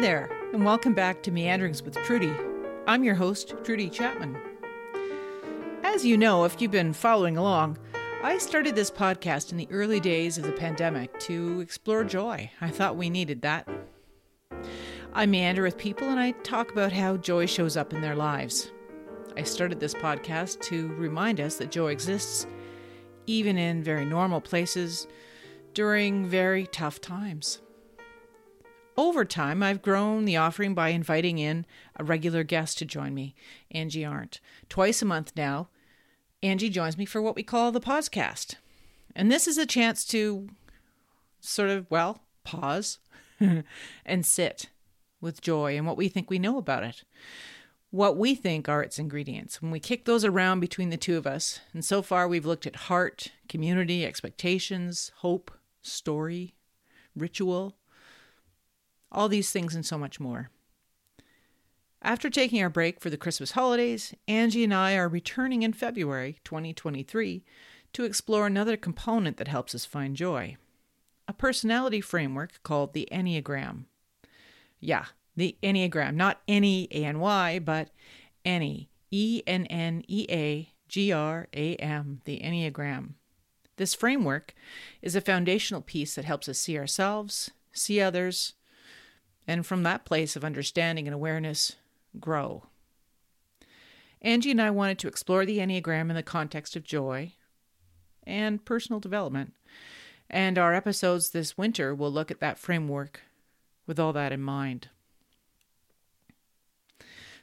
there, and welcome back to Meanderings with Trudy. I'm your host, Trudy Chapman. As you know, if you've been following along, I started this podcast in the early days of the pandemic to explore joy. I thought we needed that. I meander with people and I talk about how joy shows up in their lives. I started this podcast to remind us that joy exists even in very normal places during very tough times. Over time, I've grown the offering by inviting in a regular guest to join me, Angie Arndt. Twice a month now, Angie joins me for what we call the podcast. And this is a chance to sort of, well, pause and sit with joy and what we think we know about it. What we think are its ingredients. When we kick those around between the two of us, and so far we've looked at heart, community, expectations, hope, story, ritual, all these things and so much more. After taking our break for the Christmas holidays, Angie and I are returning in February 2023 to explore another component that helps us find joy a personality framework called the Enneagram. Yeah, the Enneagram, not any A N Y, but any E N N E A G R A M, the Enneagram. This framework is a foundational piece that helps us see ourselves, see others, and from that place of understanding and awareness, grow. Angie and I wanted to explore the Enneagram in the context of joy and personal development. And our episodes this winter will look at that framework with all that in mind.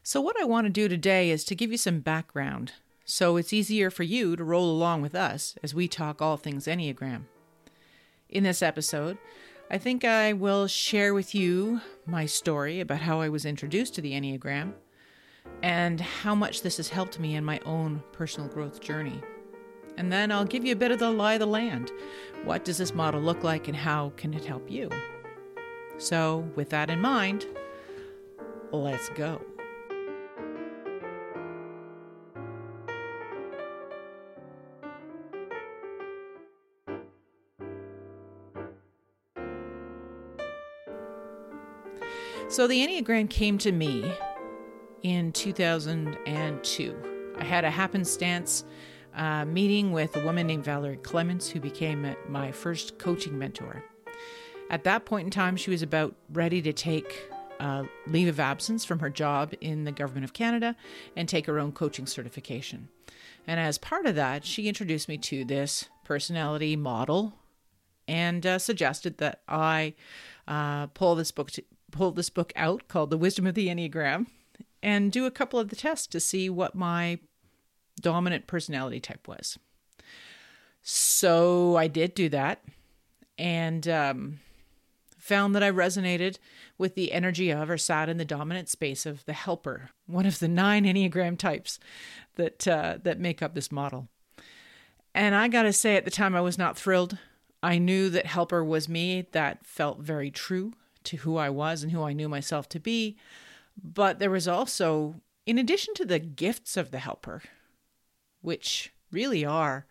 So, what I want to do today is to give you some background so it's easier for you to roll along with us as we talk all things Enneagram. In this episode, I think I will share with you my story about how I was introduced to the Enneagram and how much this has helped me in my own personal growth journey. And then I'll give you a bit of the lie of the land. What does this model look like and how can it help you? So, with that in mind, let's go. So the Enneagram came to me in 2002. I had a happenstance uh, meeting with a woman named Valerie Clements, who became my first coaching mentor. At that point in time, she was about ready to take leave of absence from her job in the Government of Canada and take her own coaching certification. And as part of that, she introduced me to this personality model and uh, suggested that I uh, pull this book to, pull this book out called The Wisdom of the Enneagram and do a couple of the tests to see what my dominant personality type was. So I did do that and um, found that I resonated with the energy of or sat in the dominant space of the helper, one of the nine Enneagram types that uh, that make up this model. And I got to say, at the time, I was not thrilled. I knew that helper was me. That felt very true to who I was and who I knew myself to be. But there was also, in addition to the gifts of the helper, which really are,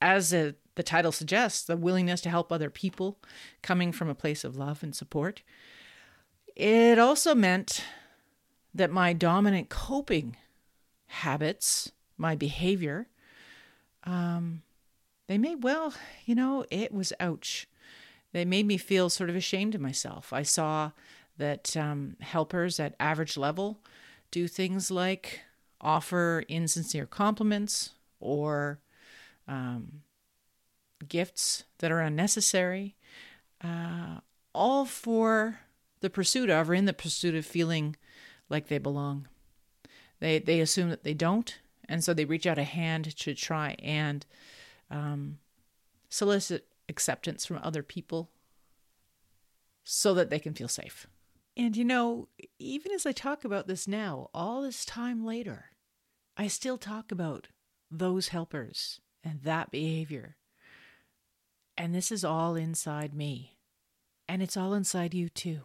as a, the title suggests, the willingness to help other people coming from a place of love and support, it also meant that my dominant coping habits, my behavior, um, they may well, you know, it was ouch they made me feel sort of ashamed of myself. I saw that um, helpers at average level do things like offer insincere compliments or um, gifts that are unnecessary, uh, all for the pursuit of or in the pursuit of feeling like they belong. They they assume that they don't, and so they reach out a hand to try and um, solicit acceptance from other people so that they can feel safe. And you know, even as I talk about this now, all this time later, I still talk about those helpers and that behavior. And this is all inside me. And it's all inside you too.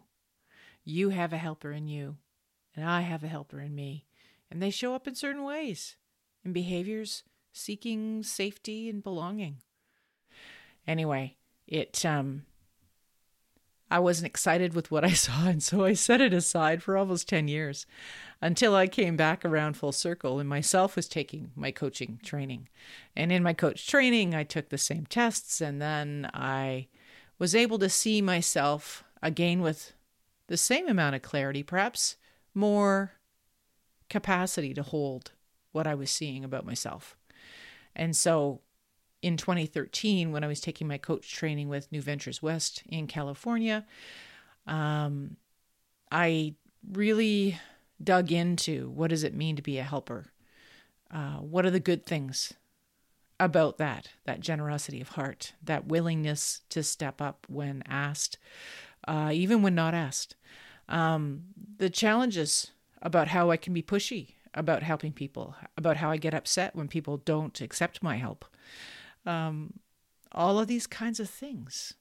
You have a helper in you, and I have a helper in me. And they show up in certain ways, in behaviors seeking safety and belonging. Anyway, it um I wasn't excited with what I saw, and so I set it aside for almost 10 years until I came back around full circle and myself was taking my coaching training. And in my coach training, I took the same tests, and then I was able to see myself again with the same amount of clarity, perhaps more capacity to hold what I was seeing about myself. And so in 2013, when I was taking my coach training with New Ventures West in California, um, I really dug into what does it mean to be a helper? Uh, what are the good things about that? That generosity of heart, that willingness to step up when asked, uh, even when not asked. Um, the challenges about how I can be pushy about helping people, about how I get upset when people don't accept my help. Um, all of these kinds of things.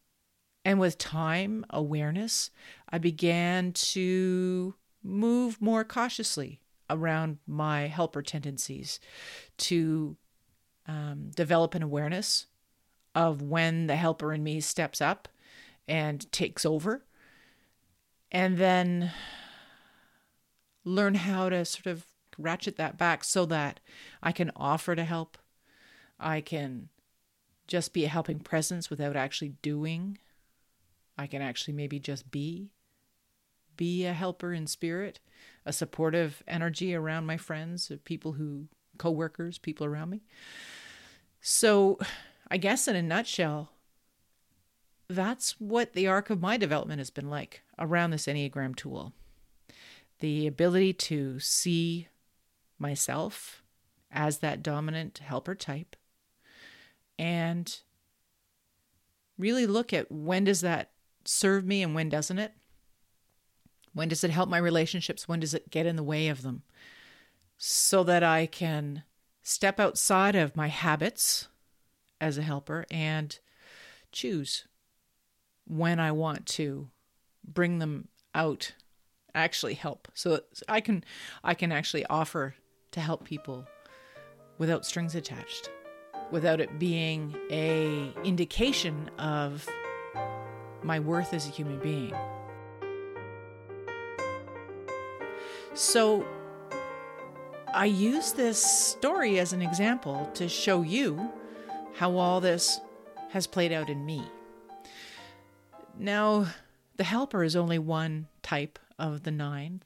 And with time, awareness, I began to move more cautiously around my helper tendencies, to um, develop an awareness of when the helper in me steps up and takes over, and then learn how to sort of ratchet that back so that I can offer to help. I can just be a helping presence without actually doing. I can actually maybe just be be a helper in spirit, a supportive energy around my friends, uh, people who, coworkers, people around me. So, I guess in a nutshell, that's what the arc of my development has been like around this Enneagram tool. The ability to see myself as that dominant helper type and really look at when does that serve me and when doesn't it when does it help my relationships? When does it get in the way of them? So that I can step outside of my habits as a helper and choose when I want to bring them out actually help so i can i can actually offer to help people without strings attached without it being a indication of my worth as a human being So I use this story as an example to show you how all this has played out in me. Now, the helper is only one type of the nine.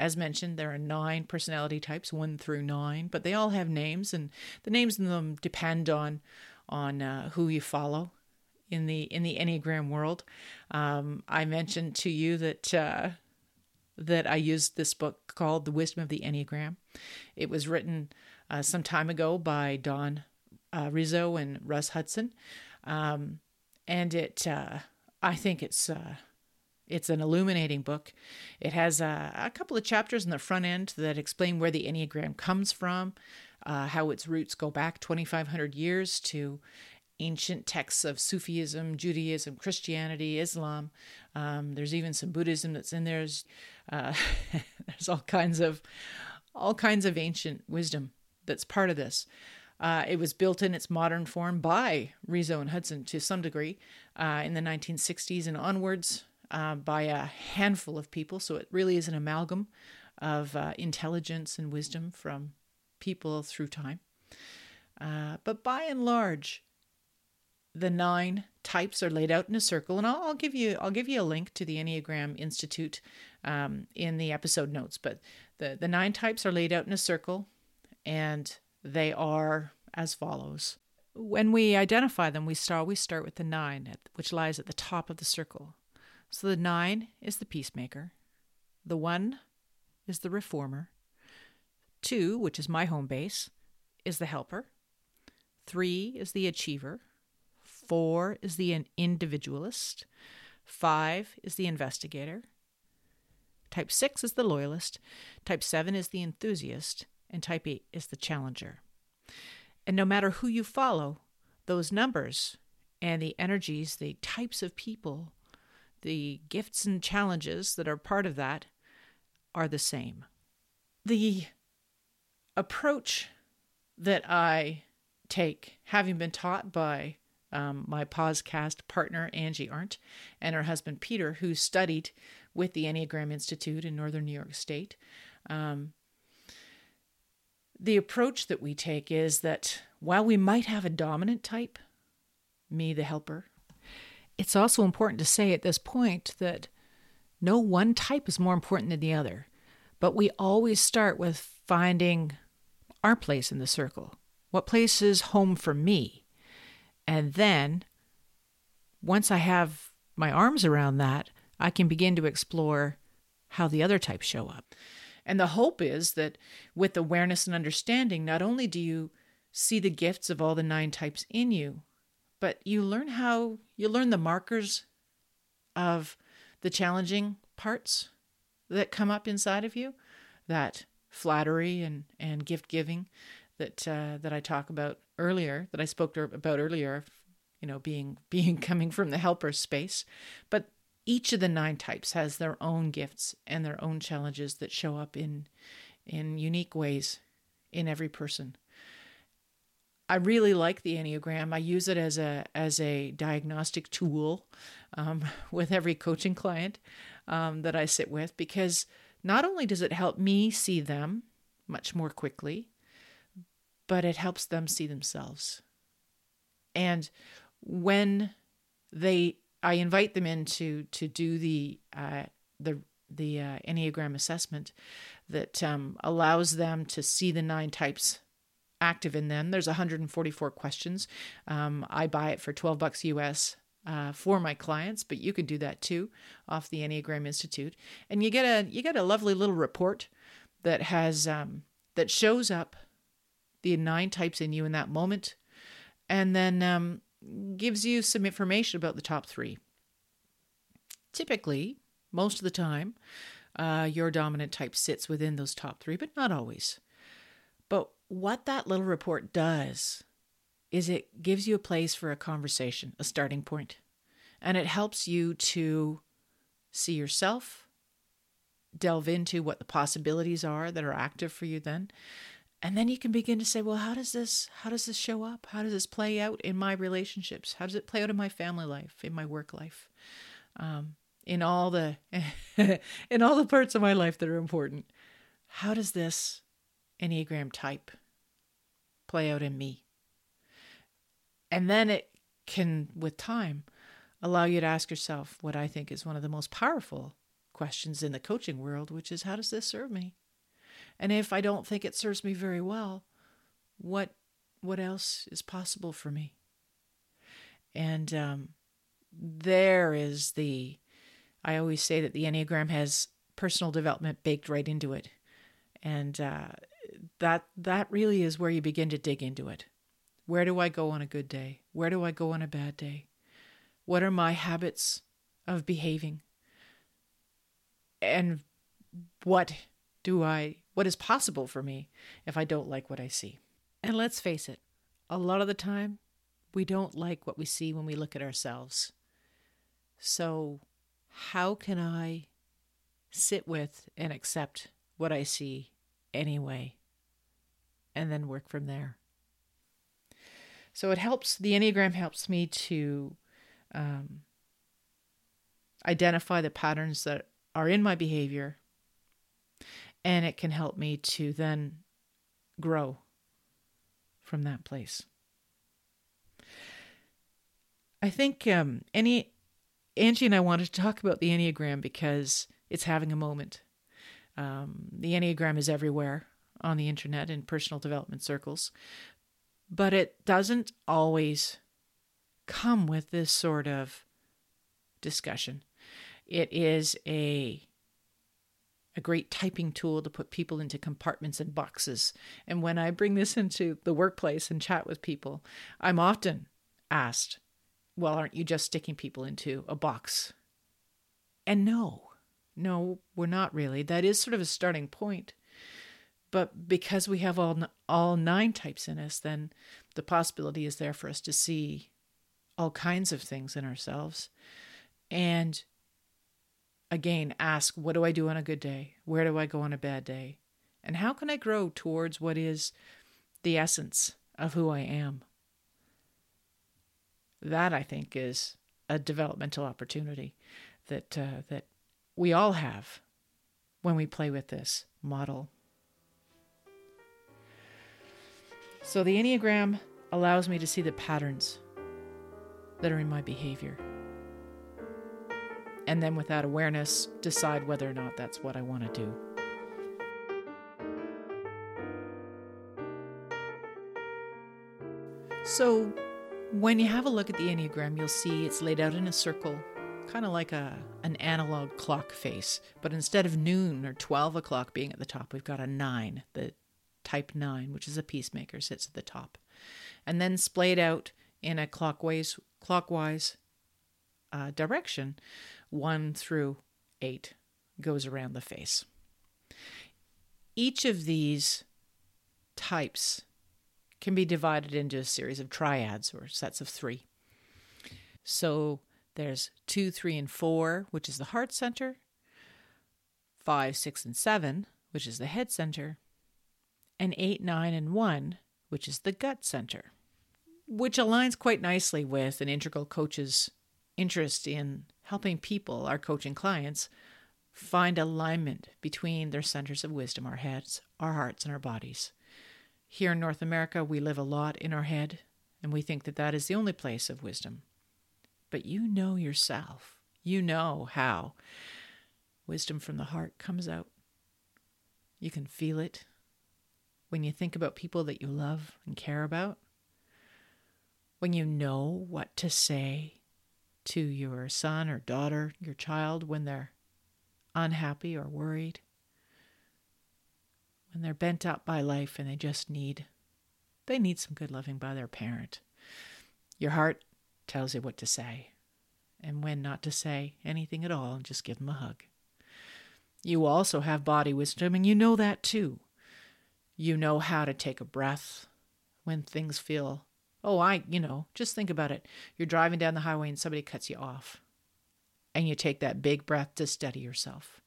As mentioned, there are nine personality types, one through nine, but they all have names, and the names in them depend on on uh, who you follow in the in the Enneagram world. Um, I mentioned to you that uh, that I used this book called The Wisdom of the Enneagram. It was written uh, some time ago by Don uh, Riso and Russ Hudson. Um, and it, uh, I think it's, uh, it's an illuminating book. It has uh, a couple of chapters in the front end that explain where the Enneagram comes from, uh, how its roots go back 2,500 years to ancient texts of Sufism, Judaism, Christianity, Islam. Um, there's even some Buddhism that's in there. There's, uh, there's all kinds of all kinds of ancient wisdom that's part of this. Uh, it was built in its modern form by Riso and Hudson to some degree uh, in the 1960s and onwards uh, by a handful of people. So it really is an amalgam of uh, intelligence and wisdom from people through time. Uh, but by and large, the nine types are laid out in a circle, and I'll, I'll give you I'll give you a link to the Enneagram Institute um, in the episode notes. But the the nine types are laid out in a circle, and they are as follows. When we identify them, we start we start with the nine, which lies at the top of the circle. So the nine is the peacemaker, the one is the reformer, two, which is my home base, is the helper, three is the achiever Four is the individualist. Five is the investigator. Type 6 is the loyalist. Type 7 is the enthusiast. And type 8 is the challenger. And no matter who you follow, those numbers and the energies, the types of people, the gifts and challenges that are part of that are the same. The approach that I take, having been taught by um, my podcast partner, Angie Arndt, and her husband, Peter, who studied with the Enneagram Institute in Northern New York State. Um, the approach that we take is that while we might have a dominant type, me, the helper, it's also important to say at this point that no one type is more important than the other. But we always start with finding our place in the circle. What place is home for me? And then, once I have my arms around that, I can begin to explore how the other types show up. And the hope is that with awareness and understanding, not only do you see the gifts of all the nine types in you, but you learn how you learn the markers of the challenging parts that come up inside of you, that flattery and, and gift giving that uh, that I talk about earlier, that I spoke about earlier, you know, being being coming from the helper space, but each of the nine types has their own gifts and their own challenges that show up in in unique ways in every person. I really like the Enneagram. I use it as a as a diagnostic tool um, with every coaching client um, that I sit with because not only does it help me see them much more quickly, but it helps them see themselves. And when they I invite them in to to do the uh, the the uh, Enneagram assessment that um, allows them to see the nine types active in them. There's 144 questions. Um, I buy it for 12 bucks US uh, for my clients, but you can do that too off the Enneagram Institute, and you get a you get a lovely little report that has um, that shows up the nine types in you in that moment, and then um, gives you some information about the top three. Typically, most of the time, uh, your dominant type sits within those top three, but not always. What that little report does is it gives you a place for a conversation, a starting point, and it helps you to see yourself, delve into what the possibilities are that are active for you then, and then you can begin to say well how does this how does this show up? How does this play out in my relationships? How does it play out in my family life in my work life? Um, in all the in all the parts of my life that are important. How does this enneagram type play out in me and then it can with time allow you to ask yourself what i think is one of the most powerful questions in the coaching world which is how does this serve me and if I don't think it serves me very well, what what else is possible for me? And um, there is the I always say that the Enneagram has personal development baked right into it. And uh, that that really is where you begin to dig into it. Where do I go on a good day? Where do I go on a bad day? What are my habits of behaving? And what do I what is possible for me if I don't like what I see. And let's face it, a lot of the time, we don't like what we see when we look at ourselves. So, how can I sit with and accept what I see anyway, and then work from there? So, it helps, the Enneagram helps me to um, identify the patterns that are in my behavior and it can help me to then grow from that place. I think um, any Angie and I wanted to talk about the Enneagram because it's having a moment. Um, the Enneagram is everywhere on the internet in personal development circles, but it doesn't always come with this sort of discussion. It is a a great typing tool to put people into compartments and boxes. And when I bring this into the workplace and chat with people, I'm often asked, Well, aren't you just sticking people into a box? And no, no, we're not really. That is sort of a starting point. But because we have all, all nine types in us, then the possibility is there for us to see all kinds of things in ourselves. And again ask what do I do on a good day? Where do I go on a bad day? And how can I grow towards what is the essence of who I am? That I think is a developmental opportunity that uh, that we all have when we play with this model. So the Enneagram allows me to see the patterns that are in my behavior. And then, with that awareness, decide whether or not that's what I want to do. So, when you have a look at the Enneagram, you'll see it's laid out in a circle, kind of like a an analog clock face. But instead of noon or 12 o'clock being at the top, we've got a 9. The type 9, which is a peacemaker, sits at the top. And then splayed out in a clockwise, clockwise uh, direction, 1 through 8 goes around the face. Each of these types can be divided into a series of triads or sets of three. So there's two, three, and four, which is the heart center, five, six, and seven, which is the head center, and eight, nine, and one, which is the gut center, which aligns quite nicely with an integral coach's interest in helping people, our coaching clients, find alignment between their centers of wisdom, our heads, our hearts, and our bodies. Here in North America, we live a lot in our head, and we think that that is the only place of wisdom. But you know yourself. You know how wisdom from the heart comes out. You can feel it when you think about people that you love and care about. When you know what to say to your son or daughter, your child, when they're unhappy or worried when they're bent up by life and they just need they need some good loving by their parent. Your heart tells you what to say and when not to say anything at all and just give them a hug. You also have body wisdom and you know that too. You know how to take a breath when things feel, oh, I, you know, just think about it. You're driving down the highway and somebody cuts you off. And you take that big breath to steady yourself.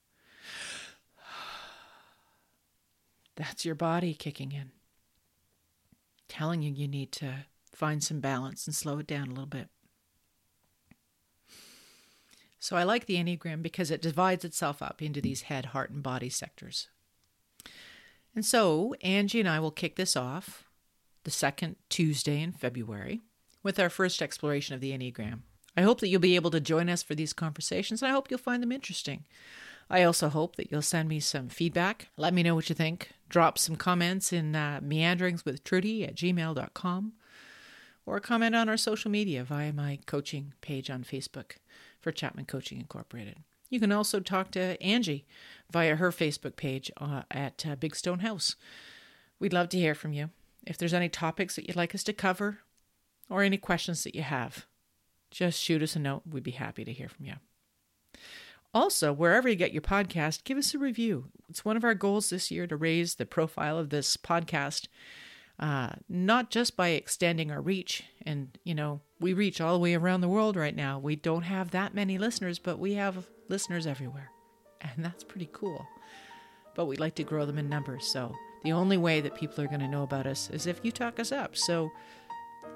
That's your body kicking in, telling you you need to find some balance and slow it down a little bit. So I like the Enneagram because it divides itself up into these head, heart, and body sectors. And so Angie and I will kick this off the second Tuesday in February with our first exploration of the Enneagram. I hope that you'll be able to join us for these conversations, and I hope you'll find them interesting. I also hope that you'll send me some feedback. Let me know what you think. Drop some comments in uh, meanderingswithtrudy at gmail.com or comment on our social media via my coaching page on Facebook for Chapman Coaching Incorporated. You can also talk to Angie via her Facebook page uh, at uh, Big Stone House. We'd love to hear from you. If there's any topics that you'd like us to cover or any questions that you have, just shoot us a note. We'd be happy to hear from you. Also, wherever you get your podcast, give us a review. It's one of our goals this year to raise the profile of this podcast, uh, not just by extending our reach. And, you know, we reach all the way around the world right now. We don't have that many listeners, but we have listeners everywhere. And that's pretty cool. But we'd like to grow them in numbers. So the only way that people are going to know about us is if you talk us up. So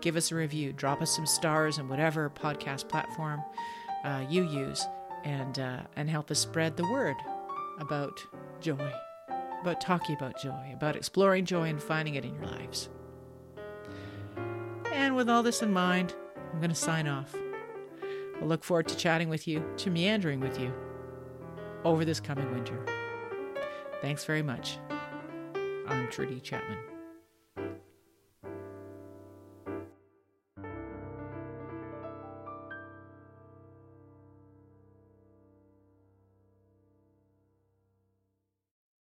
give us a review, drop us some stars in whatever podcast platform uh, you use and uh, and help us spread the word about joy, about talking about joy, about exploring joy and finding it in your lives. And with all this in mind, I'm going to sign off. I look forward to chatting with you, to meandering with you over this coming winter. Thanks very much. I'm Trudy Chapman.